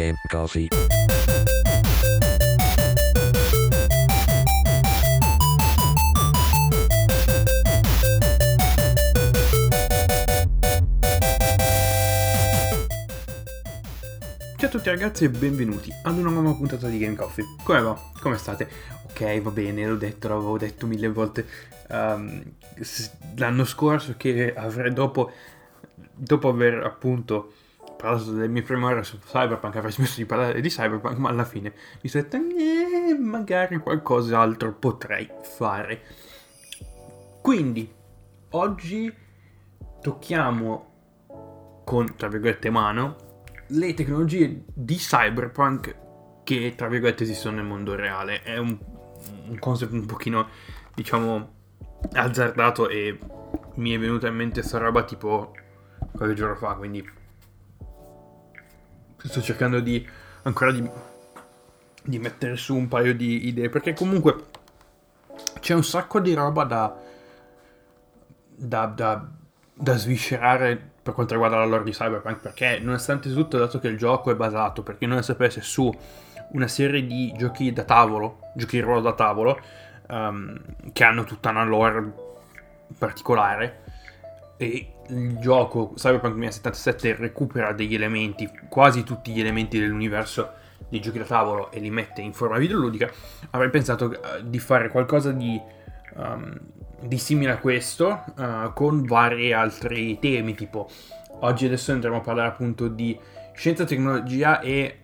Game Coffee. Ciao a tutti ragazzi e benvenuti ad una nuova puntata di Game Coffee. Come va? Come state? Ok, va bene, l'ho detto, l'avevo detto mille volte um, l'anno scorso che avrei dopo, dopo aver appunto parlato delle mie prime ore su Cyberpunk avrei smesso di parlare di Cyberpunk, ma alla fine mi sono detto eh, magari qualcos'altro potrei fare. Quindi, oggi tocchiamo con, tra virgolette, mano le tecnologie di cyberpunk che tra virgolette esistono nel mondo reale. È un, un concept un pochino, diciamo, azzardato e mi è venuta in mente sta roba tipo qualche giorno fa, quindi sto cercando di ancora di, di mettere su un paio di idee perché comunque c'è un sacco di roba da da, da, da sviscerare per quanto riguarda la lore di Cyberpunk, perché nonostante tutto, dato che il gioco è basato, per chi non lo sapesse, su una serie di giochi da tavolo, giochi di ruolo da tavolo, um, che hanno tutta una lore particolare, e il gioco Cyberpunk 2077 recupera degli elementi, quasi tutti gli elementi dell'universo dei giochi da tavolo e li mette in forma videoludica, avrei pensato uh, di fare qualcosa di... Um, di simile a questo uh, con vari altri temi tipo oggi adesso andremo a parlare appunto di scienza, tecnologia e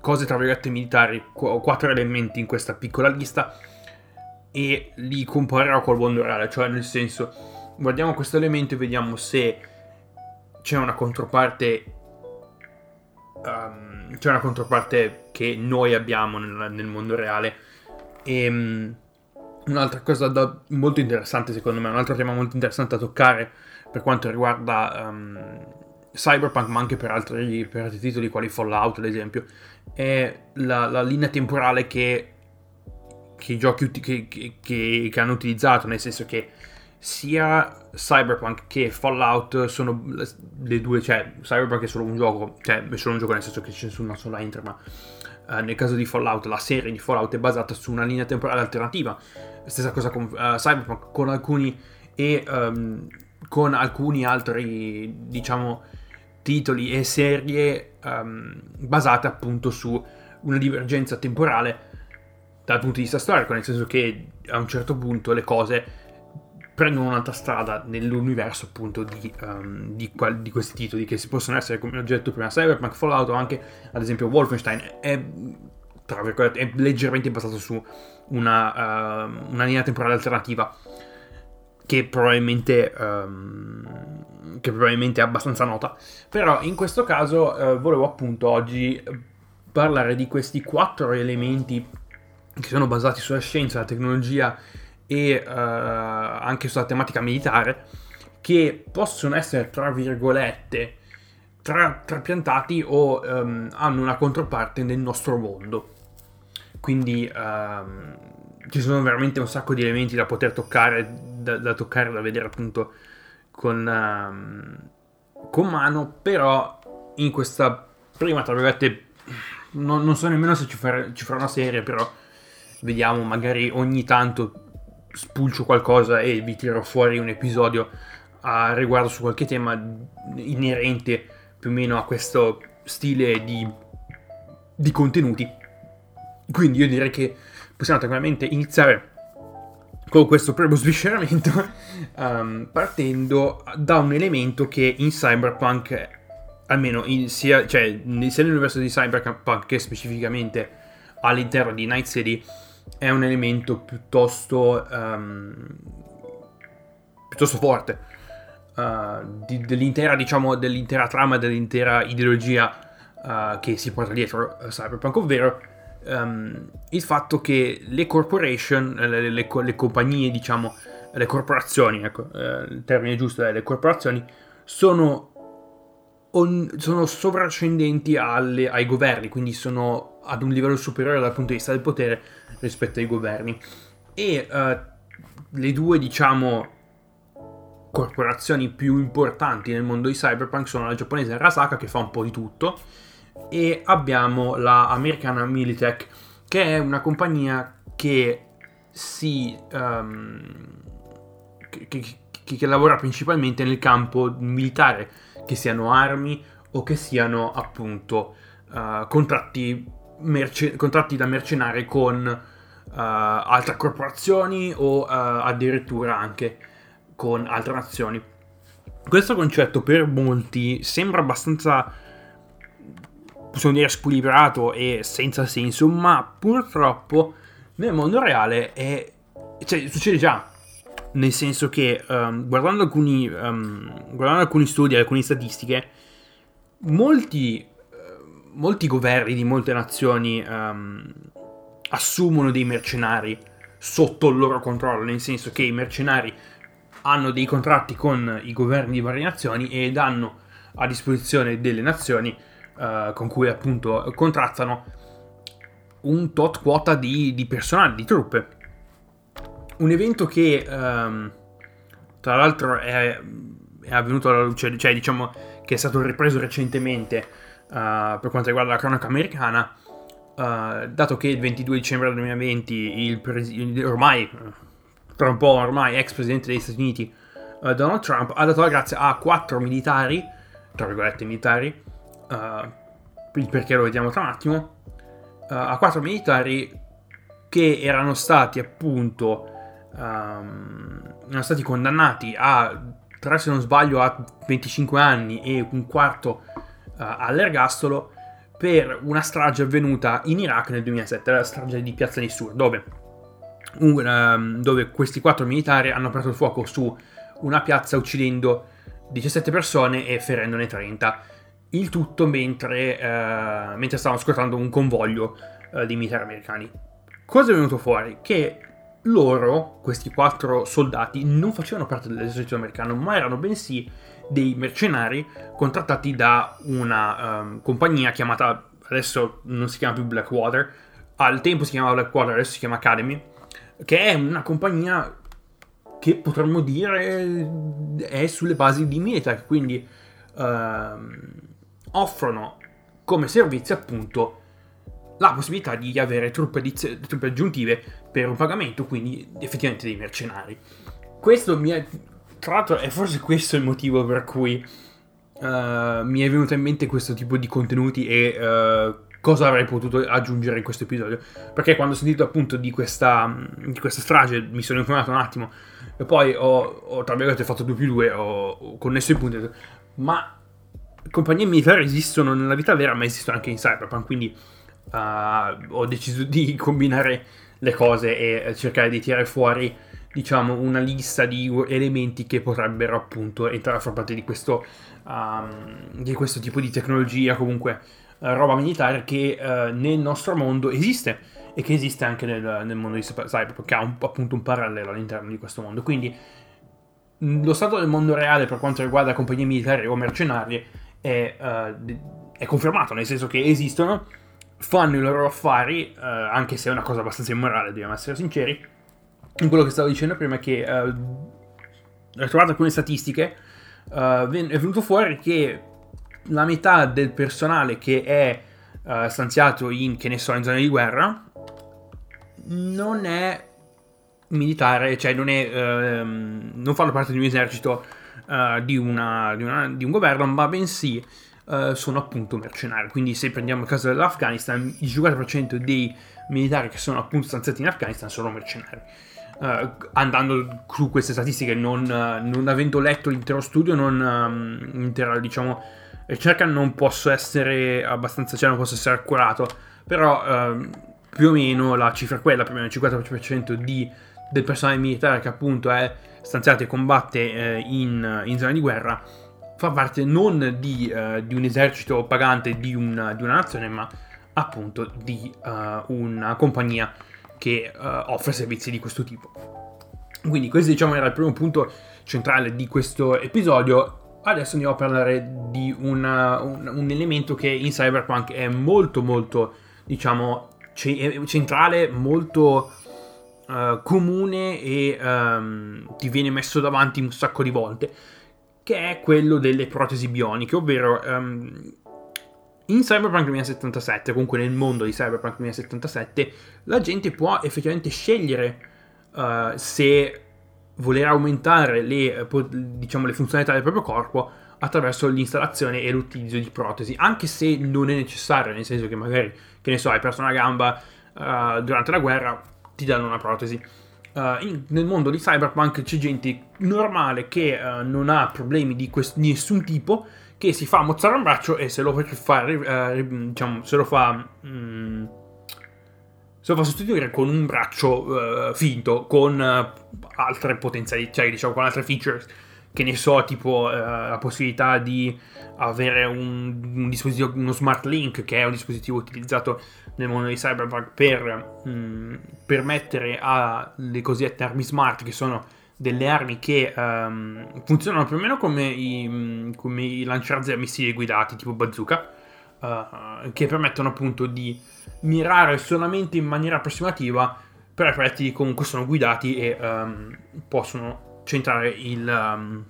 cose tra virgolette militari qu- quattro elementi in questa piccola lista e li comparerò col mondo reale cioè nel senso guardiamo questo elemento e vediamo se c'è una controparte um, c'è una controparte che noi abbiamo nel, nel mondo reale. E um, Un'altra cosa da, molto interessante, secondo me, un altro tema molto interessante da toccare per quanto riguarda um, Cyberpunk, ma anche per altri, per altri, titoli quali Fallout, ad esempio, è la, la linea temporale che, che i giochi che, che, che, hanno utilizzato, nel senso che sia Cyberpunk che Fallout sono le due, cioè Cyberpunk è solo un gioco, cioè è solo un gioco nel senso che c'è una sola intro, ma uh, nel caso di Fallout la serie di Fallout è basata su una linea temporale alternativa. Stessa cosa con uh, Cyberpunk, con alcuni e um, con alcuni altri, diciamo, titoli e serie um, basate appunto su una divergenza temporale dal punto di vista storico, nel senso che a un certo punto le cose prendono un'altra strada nell'universo appunto di, um, di, qual- di, questi titoli che si possono essere come oggetto prima Cyberpunk, Fallout o anche ad esempio Wolfenstein è, tra virgolette, è leggermente basato su una, uh, una linea temporale alternativa che probabilmente, um, che probabilmente è abbastanza nota. Però in questo caso uh, volevo appunto oggi parlare di questi quattro elementi che sono basati sulla scienza, la tecnologia e uh, anche sulla tematica militare che possono essere tra virgolette tra, trapiantati o um, hanno una controparte nel nostro mondo. Quindi um, ci sono veramente un sacco di elementi da poter toccare, da, da toccare, da vedere appunto con, um, con mano, però in questa prima, tra virgolette, non, non so nemmeno se ci farà, ci farà una serie, però vediamo, magari ogni tanto spulcio qualcosa e vi tiro fuori un episodio a riguardo su qualche tema inerente più o meno a questo stile di, di contenuti. Quindi io direi che possiamo tranquillamente iniziare con questo primo svisceramento um, partendo da un elemento che in Cyberpunk, almeno in, sia, cioè, sia nell'universo di Cyberpunk che specificamente all'interno di Night City, è un elemento piuttosto, um, piuttosto forte uh, di, dell'intera, diciamo, dell'intera trama, dell'intera ideologia uh, che si porta dietro Cyberpunk, ovvero um, il fatto che le corporation, le, le, le compagnie, diciamo, le corporazioni, ecco, eh, il termine giusto è le corporazioni, sono, on, sono sovrascendenti alle, ai governi, quindi sono ad un livello superiore dal punto di vista del potere rispetto ai governi. E uh, le due, diciamo, corporazioni più importanti nel mondo di cyberpunk sono la giapponese Arasaka che fa un po' di tutto e abbiamo la americana Militech, che è una compagnia che si... Um, che, che, che, lavora principalmente nel campo militare, che siano armi o che siano appunto uh, contratti, merce- contratti da mercenari con uh, altre corporazioni o uh, addirittura anche con altre nazioni. Questo concetto per molti sembra abbastanza possiamo dire squilibrato e senza senso, ma purtroppo nel mondo reale è, cioè, succede già. Nel senso che um, guardando, alcuni, um, guardando alcuni studi, alcune statistiche, molti, molti governi di molte nazioni um, assumono dei mercenari sotto il loro controllo, nel senso che i mercenari hanno dei contratti con i governi di varie nazioni e danno a disposizione delle nazioni uh, con cui appunto contrattano un tot quota di, di personale, di truppe. Un evento che um, tra l'altro è, è, avvenuto alla luce, cioè diciamo che è stato ripreso recentemente uh, per quanto riguarda la cronaca americana, uh, dato che il 22 dicembre del 2020 il, pres- ormai, tra un po' ormai ex presidente degli Stati Uniti Donald Trump ha dato la grazia a quattro militari, tra virgolette militari, uh, il perché lo vediamo tra un attimo, uh, a quattro militari che erano stati appunto um, erano stati condannati a, tra se non sbaglio, a 25 anni e un quarto uh, all'ergastolo per una strage avvenuta in Iraq nel 2007, la strage di Piazza di Sur, dove, un, um, dove questi quattro militari hanno aperto il fuoco su una piazza uccidendo 17 persone e ferendone 30 il tutto mentre, eh, mentre stavano scortando un convoglio eh, di militari americani. Cosa è venuto fuori? Che loro, questi quattro soldati, non facevano parte dell'esercito americano, ma erano bensì dei mercenari contrattati da una um, compagnia chiamata, adesso non si chiama più Blackwater, al tempo si chiamava Blackwater, adesso si chiama Academy, che è una compagnia che potremmo dire è sulle basi di Militech, quindi uh, offrono come servizio appunto la possibilità di avere truppe, di, truppe aggiuntive per un pagamento, quindi effettivamente dei mercenari. Questo mi è, tra l'altro è forse questo il motivo per cui uh, mi è venuto in mente questo tipo di contenuti e uh, cosa avrei potuto aggiungere in questo episodio. Perché quando ho sentito appunto di questa, di questa strage mi sono informato un attimo e poi ho, ho tra virgolette fatto 2 più 2, ho, ho connesso i punti, ma compagnie militari esistono nella vita vera, ma esistono anche in Cyberpunk, quindi uh, ho deciso di combinare le cose e cercare di tirare fuori, diciamo, una lista di elementi che potrebbero appunto entrare a far parte di questo, um, di questo tipo di tecnologia, comunque uh, roba militare che uh, nel nostro mondo esiste e che esiste anche nel, nel mondo di Cyberpunk, che ha un, appunto un parallelo all'interno di questo mondo. Quindi lo stato del mondo reale per quanto riguarda compagnie militari o mercenarie è, uh, è confermato, nel senso che esistono, fanno i loro affari, uh, anche se è una cosa abbastanza immorale, dobbiamo essere sinceri. In quello che stavo dicendo prima è che uh, ho trovato alcune statistiche, uh, è venuto fuori che la metà del personale che è uh, stanziato in, che ne so, in zone di guerra non è militare, cioè non, è, uh, non fanno parte di un esercito uh, di, una, di, una, di, un governo, ma bensì uh, sono appunto mercenari. Quindi se prendiamo il caso dell'Afghanistan, il 50% dei militari che sono appunto stanziati in Afghanistan sono mercenari. Uh, andando su queste statistiche, non, non, avendo letto l'intero studio, non um, intera, diciamo, ricerca, non posso essere abbastanza, cioè non posso essere accurato, però uh, più o meno la cifra è quella, più o meno il 50% di, del personale militare che appunto è stanziato e combatte eh, in, in, zone di guerra, fa parte non di, uh, di un esercito pagante di una, di una, nazione, ma appunto di uh, una compagnia che uh, offre servizi di questo tipo. Quindi questo diciamo era il primo punto centrale di questo episodio. Adesso andiamo a parlare di una, un, un, elemento che in Cyberpunk è molto molto diciamo centrale, molto uh, comune e um, ti viene messo davanti un sacco di volte, che è quello delle protesi bioniche, ovvero um, in Cyberpunk 2077, comunque nel mondo di Cyberpunk 2077, la gente può effettivamente scegliere uh, se voler aumentare le, diciamo, le funzionalità del proprio corpo attraverso l'installazione e l'utilizzo di protesi, anche se non è necessario, nel senso che magari, che ne so, hai perso una gamba uh, durante la guerra, ti danno una protesi. Uh, in, nel mondo di Cyberpunk c'è gente normale che uh, non ha problemi di, quest- nessun tipo, che si fa mozzare un braccio e se lo fa, diciamo, se lo fa... Mm, se lo fa sostituire con un braccio finto, con altre potenzialità, cioè diciamo con altre features che ne so, tipo eh, la possibilità di avere un, un, dispositivo, uno smart link, che è un dispositivo utilizzato nel mondo di Cyberpunk per mh, mm, permettere alle cosiddette armi smart, che sono delle armi che um, funzionano più o meno come i, mm, come i lanciarazzi a missili guidati, tipo bazooka, uh, che permettono appunto di mirare solamente in maniera approssimativa, però i proiettili comunque sono guidati e um, possono centrare il, um,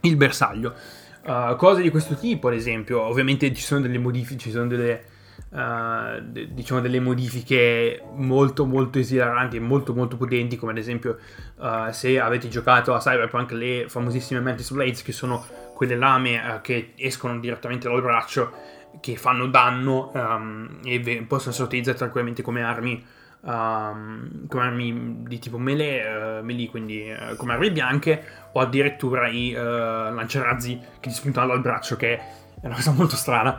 il bersaglio. Uh, cose di questo tipo, ad esempio, ovviamente ci sono delle modifiche, ci sono delle, uh, de- diciamo delle modifiche molto molto esilaranti e molto molto potenti, come ad esempio uh, se avete giocato a Cyberpunk le famosissime Mantis Blades, che sono quelle lame che escono direttamente dal braccio, che fanno danno um, e possono essere utilizzate tranquillamente come armi um, come armi di tipo melee, uh, melee quindi uh, come armi bianche, o addirittura i uh, lanciarazzi che ti spuntano dal braccio, che è una cosa molto strana.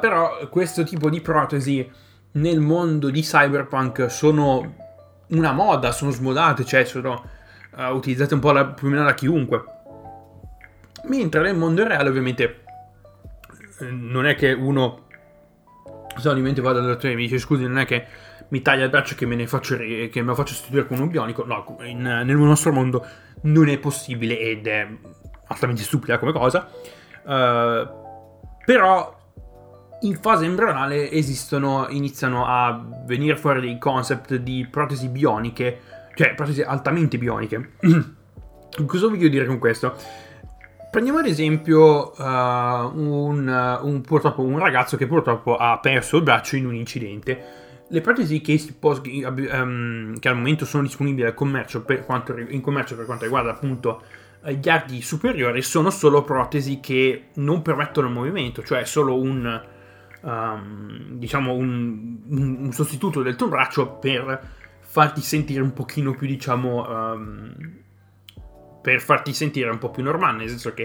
però questo tipo di protesi nel mondo di cyberpunk sono una moda, sono smodate, cioè sono utilizzate un po' la, più o meno da chiunque. Mentre nel mondo reale ovviamente non è che uno solamente va dal dottore e mi dice scusi non è che mi taglia il braccio che me ne faccio, che me lo faccio sostituire con un bionico. No, in, nel nostro mondo non è possibile ed è altamente stupida come cosa. Uh, però in fase embrionale esistono, iniziano a venire fuori dei concept di protesi bioniche, cioè protesi altamente bioniche. Cosa voglio dire con questo? Prendiamo ad esempio uh, un, un, purtroppo un ragazzo che purtroppo ha perso il braccio in un incidente le protesi che, può, um, che, al momento sono disponibili commercio quanto, in commercio per quanto riguarda appunto gli arti superiori sono solo protesi che non permettono il movimento, cioè solo un, um, diciamo un, un, un, sostituto del tuo braccio per farti sentire un pochino più, diciamo, um, per farti sentire un po' più normale, nel senso che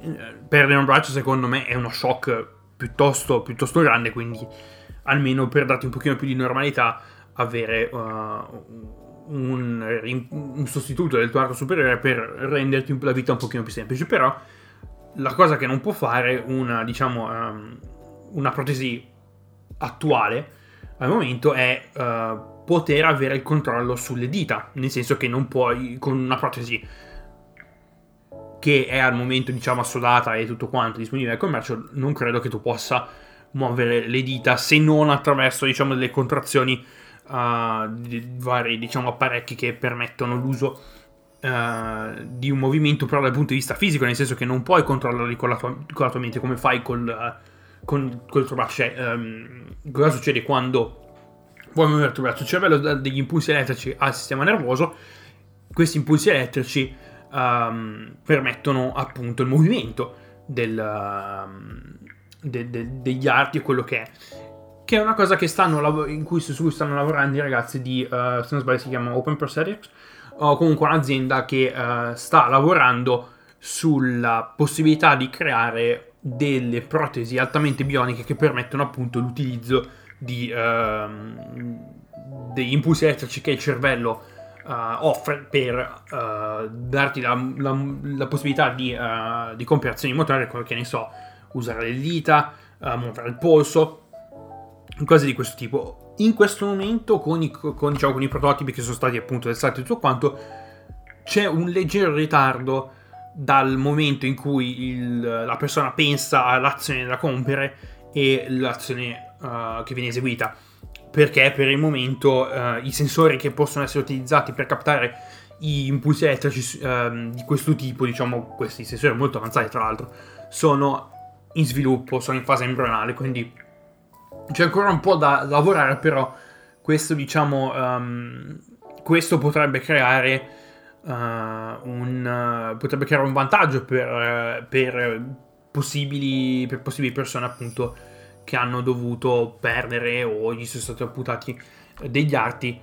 eh, perdere un braccio secondo me è uno shock piuttosto, piuttosto grande, quindi almeno per darti un pochino più di normalità, avere uh, un, un, sostituto del tuo arco superiore per renderti la vita un pochino più semplice. Però la cosa che non può fare una, diciamo, um, una protesi attuale al momento è uh, poter avere il controllo sulle dita, nel senso che non puoi con una protesi che è al momento diciamo assodata e tutto quanto disponibile al commercio, non credo che tu possa muovere le dita se non attraverso diciamo delle contrazioni uh, di vari diciamo apparecchi che permettono l'uso uh, di un movimento però dal punto di vista fisico nel senso che non puoi controllarli con la tua, con la tua mente come fai col, uh, con, col tuo braccio. Um, cosa succede quando vuoi muovere il tuo braccio? Il cervello dà degli impulsi elettrici al sistema nervoso. Questi impulsi elettrici um, permettono appunto il movimento del, um, de, de, degli arti e quello che è. Che è una cosa in cui, su cui stanno lavorando i ragazzi di, uh, se non sbaglio si chiama Open Prosthetics, o comunque un'azienda che uh, sta lavorando sulla possibilità di creare delle protesi altamente bioniche che permettono appunto l'utilizzo di, uh, degli impulsi elettrici che il cervello uh, offre per uh, darti la, la, la, possibilità di, uh, di compiere azioni motorie come che ne so usare le dita, uh, muovere il polso, cose di questo tipo. In questo momento, con i, con, diciamo, con i prototipi che sono stati appunto testati e tutto quanto, c'è un leggero ritardo dal momento in cui il, la persona pensa all'azione da compiere e l'azione uh, che viene eseguita. Perché per il momento uh, i sensori che possono essere utilizzati per captare gli impulsi elettrici uh, di questo tipo, diciamo questi sensori molto avanzati tra l'altro, sono in sviluppo, sono in fase embrionale, quindi c'è ancora un po' da lavorare, però questo diciamo um, questo potrebbe creare uh, un uh, potrebbe creare un vantaggio per, per, possibili, per possibili persone appunto che hanno dovuto perdere o gli sono stati amputati degli arti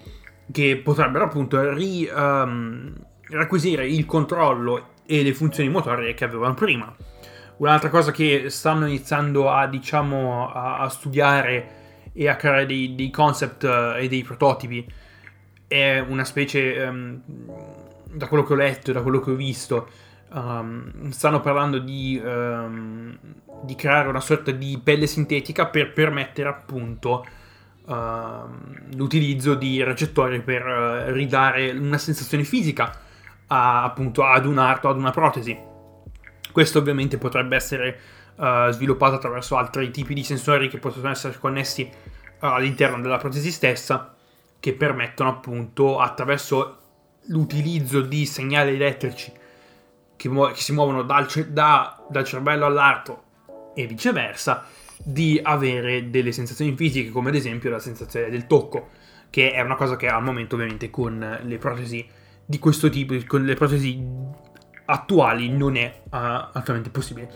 che potrebbero appunto ri, um, riacquisire il controllo e le funzioni motorie che avevano prima. Un'altra cosa che stanno iniziando a, diciamo, a, a studiare e a creare dei, dei concept uh, e dei prototipi è una specie, um, da quello che ho letto, da quello che ho visto, um, stanno parlando di, um, di, creare una sorta di pelle sintetica per permettere appunto l'utilizzo di recettori per uh, ridare una sensazione fisica a, appunto ad un arto, ad una protesi. Questo ovviamente potrebbe essere uh, sviluppato attraverso altri tipi di sensori che possono essere connessi uh, all'interno della protesi stessa che permettono appunto attraverso l'utilizzo di segnali elettrici che, mu- che si muovono dal, ce- da, dal cervello all'arto e viceversa di avere delle sensazioni fisiche come ad esempio la sensazione del tocco che è una cosa che al momento ovviamente con le protesi di questo tipo con le protesi attuali non è uh, attualmente possibile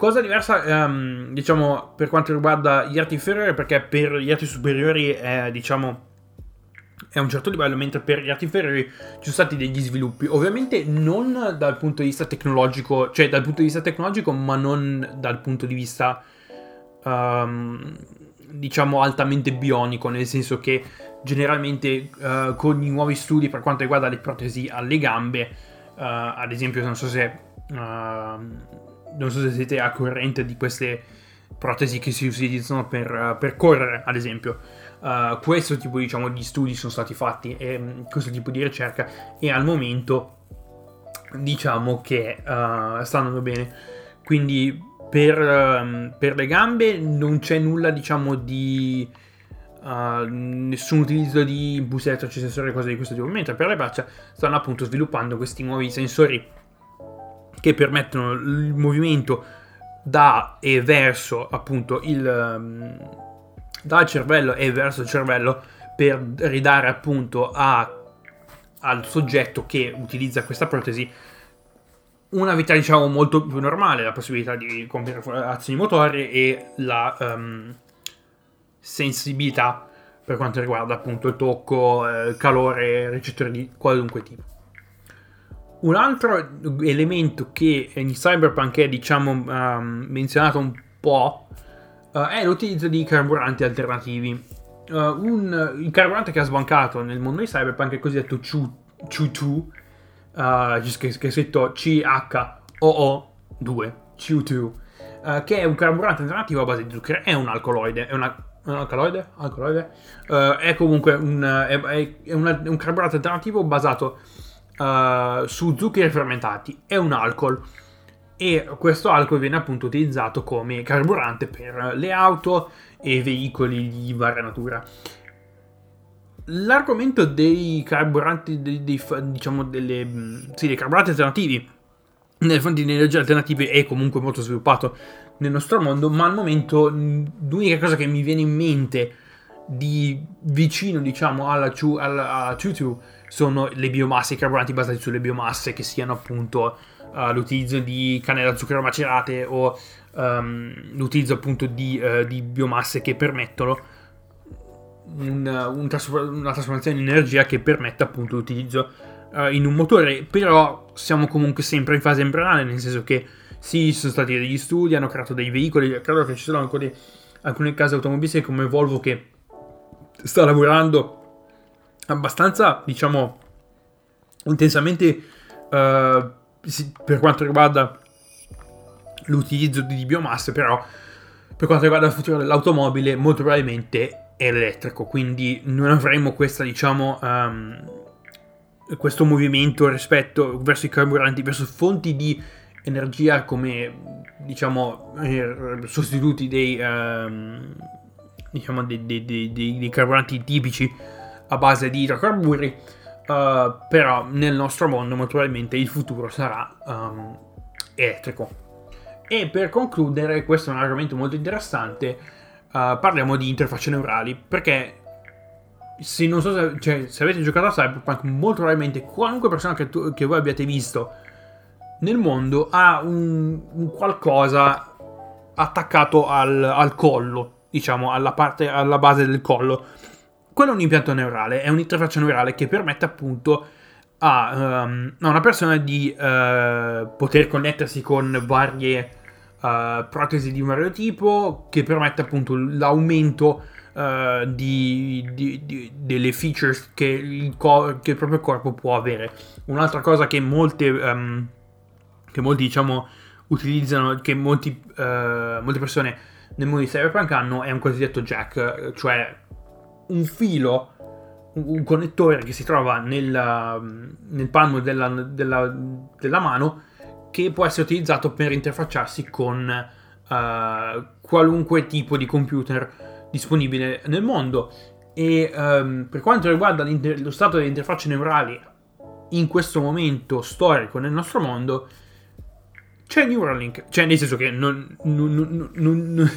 Cosa diversa, um, diciamo, per quanto riguarda gli arti inferiori, perché per gli arti superiori è, diciamo, è un certo livello, mentre per gli arti inferiori ci sono stati degli sviluppi. Ovviamente non dal punto di vista tecnologico, cioè dal punto di vista tecnologico, ma non dal punto di vista, um, diciamo, altamente bionico, nel senso che generalmente uh, con i nuovi studi per quanto riguarda le protesi alle gambe, ad esempio, non so se... Uh, non so se siete a corrente di queste protesi che si utilizzano per, per correre, ad esempio. Uh, questo tipo diciamo, di studi sono stati fatti, e, um, questo tipo di ricerca, e al momento diciamo che uh, stanno bene. Quindi per, um, per, le gambe non c'è nulla, diciamo, di... Uh, nessun utilizzo di impulsi elettrici, sensori, cose di questo tipo, mentre per le braccia stanno appunto sviluppando questi nuovi sensori che permettono il movimento da e verso appunto il um, dal cervello e verso il cervello per ridare appunto a, al soggetto che utilizza questa protesi una vita diciamo molto più normale, la possibilità di compiere azioni motorie e la um, sensibilità per quanto riguarda appunto il tocco, eh, calore, recettori di qualunque tipo. Un altro elemento che in Cyberpunk è diciamo um, menzionato un po' uh, è l'utilizzo di carburanti alternativi. Uh, un, il carburante che ha sbancato nel mondo di Cyberpunk è il cosiddetto Chu2, uh, che è scritto CHOO2, Chu2, uh, che è un carburante alternativo a base di zucchero, è un alcoloide, è una un alcaloide? alcaloide? Uh, è comunque un, è, è una, un carburante alternativo basato uh, su zuccheri fermentati, è un alcol e questo alcol viene appunto utilizzato come carburante per le auto e veicoli di varia natura. L'argomento dei carburanti, dei, dei, diciamo delle, sì, dei carburanti alternativi nelle fonti di energia alternative è comunque molto sviluppato nel nostro mondo, ma al momento l'unica cosa che mi viene in mente di vicino, diciamo, alla, alla, alla sono le biomasse, i carburanti basati sulle biomasse, che siano appunto uh, l'utilizzo di canne da zucchero macerate o um, l'utilizzo appunto di, uh, di, biomasse che permettono un, un trasfor- una trasformazione di energia che permette appunto l'utilizzo uh, in un motore, però siamo comunque sempre in fase embrionale, nel senso che sì, ci sono stati degli studi, hanno creato dei veicoli, credo che ci sono ancora alcune case automobilistiche come Volvo che sta lavorando abbastanza, diciamo, intensamente uh, per quanto riguarda l'utilizzo di biomasse, però per quanto riguarda il futuro dell'automobile, molto probabilmente è elettrico, quindi non avremo questa, diciamo, um, questo movimento rispetto verso i carburanti, verso fonti di energia come, diciamo, eh, sostituti dei, um, diciamo, dei, dei, dei, carburanti tipici a base di idrocarburi, uh, però nel nostro mondo naturalmente il futuro sarà um, elettrico. E per concludere, questo è un argomento molto interessante, uh, parliamo di interfacce neurali, perché se, so se, cioè, se avete giocato a Cyberpunk, molto probabilmente qualunque persona che, tu, che voi abbiate visto nel mondo ha un, un qualcosa attaccato al, al, collo, diciamo, alla parte, alla base del collo. Quello è un impianto neurale, è un'interfaccia neurale che permette appunto a, um, a una persona di uh, poter connettersi con varie uh, protesi di vario tipo, che permette appunto l'aumento uh, di, di, di, delle features che il, co- che il, proprio corpo può avere. Un'altra cosa che molte, um, che molti diciamo utilizzano, che molti, uh, molte persone nel mondo di Cyberpunk hanno è un cosiddetto jack, cioè un filo un connettore che si trova nel, nel palmo della, della, della, mano che può essere utilizzato per interfacciarsi con uh, qualunque tipo di computer disponibile nel mondo. E um, per quanto riguarda lo stato delle interfacce neurali in questo momento storico nel nostro mondo, c'è Neuralink. Cioè, nel senso che non, non, non,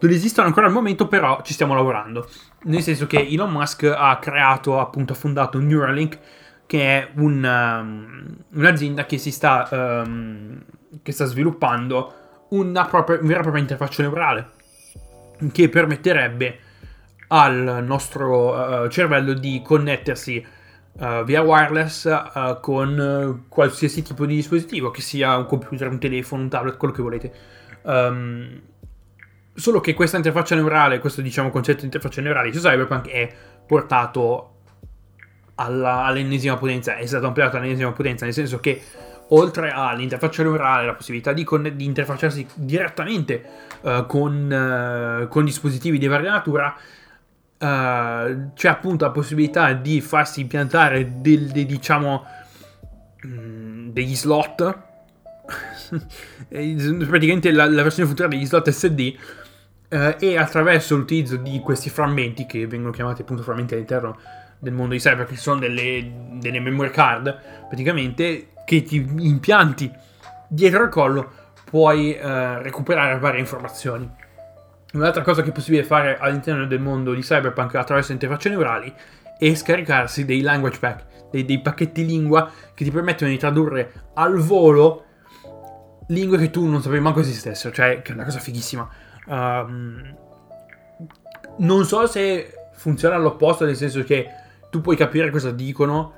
non, esistono ancora al momento, però ci stiamo lavorando. Nel senso che Elon Musk ha creato, appunto, ha fondato Neuralink, che è un, um, un'azienda che si sta, um, che sta sviluppando una, propria, una vera e propria interfaccia neurale che permetterebbe al nostro uh, cervello di connettersi uh, via wireless uh, con qualsiasi tipo di dispositivo, che sia un computer, un telefono, un tablet, quello che volete. Um, solo che questa interfaccia neurale, questo diciamo concetto di interfaccia neurale su Cyberpunk è portato alla, all'ennesima potenza, è stato ampliato all'ennesima potenza, nel senso che oltre all'interfaccia neurale, la possibilità di, con- di interfacciarsi direttamente uh, con, uh, con, dispositivi di varia natura, uh, c'è appunto la possibilità di farsi impiantare del, de, diciamo mm, degli slot. praticamente la, la, versione futura degli slot SD e attraverso l'utilizzo di questi frammenti che vengono chiamati appunto frammenti all'interno del mondo di cyber che sono delle, delle memory card praticamente che ti impianti dietro al collo puoi eh, recuperare varie informazioni. Un'altra cosa che è possibile fare all'interno del mondo di Cyberpunk attraverso interfacce neurali è scaricarsi dei language pack, dei, dei pacchetti lingua che ti permettono di tradurre al volo lingue che tu non sapevi manco esistessero, cioè che è una cosa fighissima. Um, non so se funziona all'opposto, nel senso che tu puoi capire cosa dicono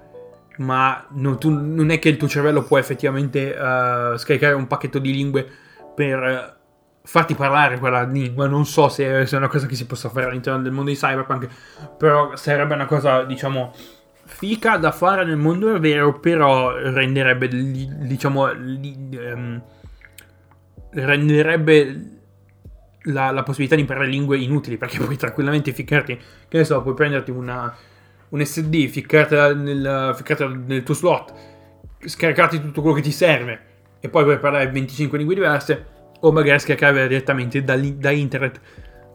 ma non, tu, non, è che il tuo cervello può effettivamente uh, scaricare un pacchetto di lingue per farti parlare quella lingua. Non so se, se, è una cosa che si possa fare all'interno del mondo di Cyberpunk, però sarebbe una cosa, diciamo, fica da fare nel mondo vero, però renderebbe, diciamo, um, renderebbe la, la, possibilità di imparare lingue inutili, perché puoi tranquillamente ficcarti, che ne so, puoi prenderti una un SD, ficcartela nel, ficcartela nel tuo slot, scaricarti tutto quello che ti serve e poi puoi parlare 25 lingue diverse o magari scaricarla direttamente da, da internet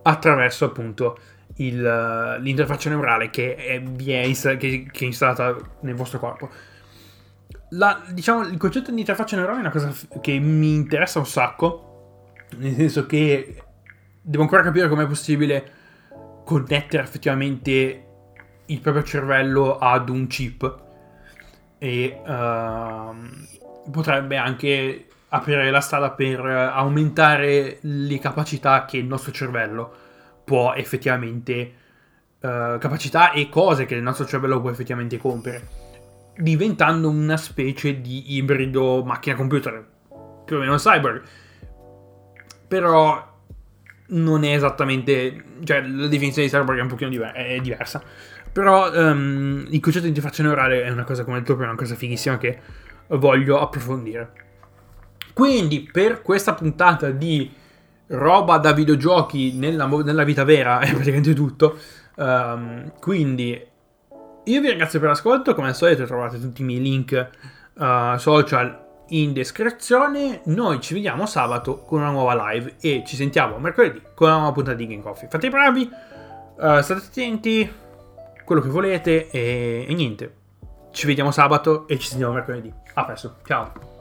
attraverso appunto il, l'interfaccia neurale che è, che, che è installata nel vostro corpo. La, diciamo, il concetto di interfaccia neurale è una cosa che mi interessa un sacco, nel senso che devo ancora capire com'è possibile connettere effettivamente il proprio cervello ad un chip e uh, potrebbe anche aprire la strada per aumentare le capacità che il nostro cervello può effettivamente uh, capacità e cose che il nostro cervello può effettivamente compiere diventando una specie di ibrido macchina computer più o meno cyber però non è esattamente cioè la definizione di cyber è un pochino diver- è diversa però um, il concetto di interfaccia neurale è una cosa, come detto prima, una cosa fighissima che voglio approfondire. Quindi, per questa puntata di roba da videogiochi nella, nella vita vera, è praticamente tutto. Um, quindi, io vi ringrazio per l'ascolto. Come al solito, trovate tutti i miei link uh, social in descrizione. Noi ci vediamo sabato con una nuova live e ci sentiamo mercoledì con una nuova puntata di Game Coffee. Fate i bravi, uh, state attenti quello che volete e, e niente. Ci vediamo sabato e ci sentiamo mercoledì. A presto, ciao.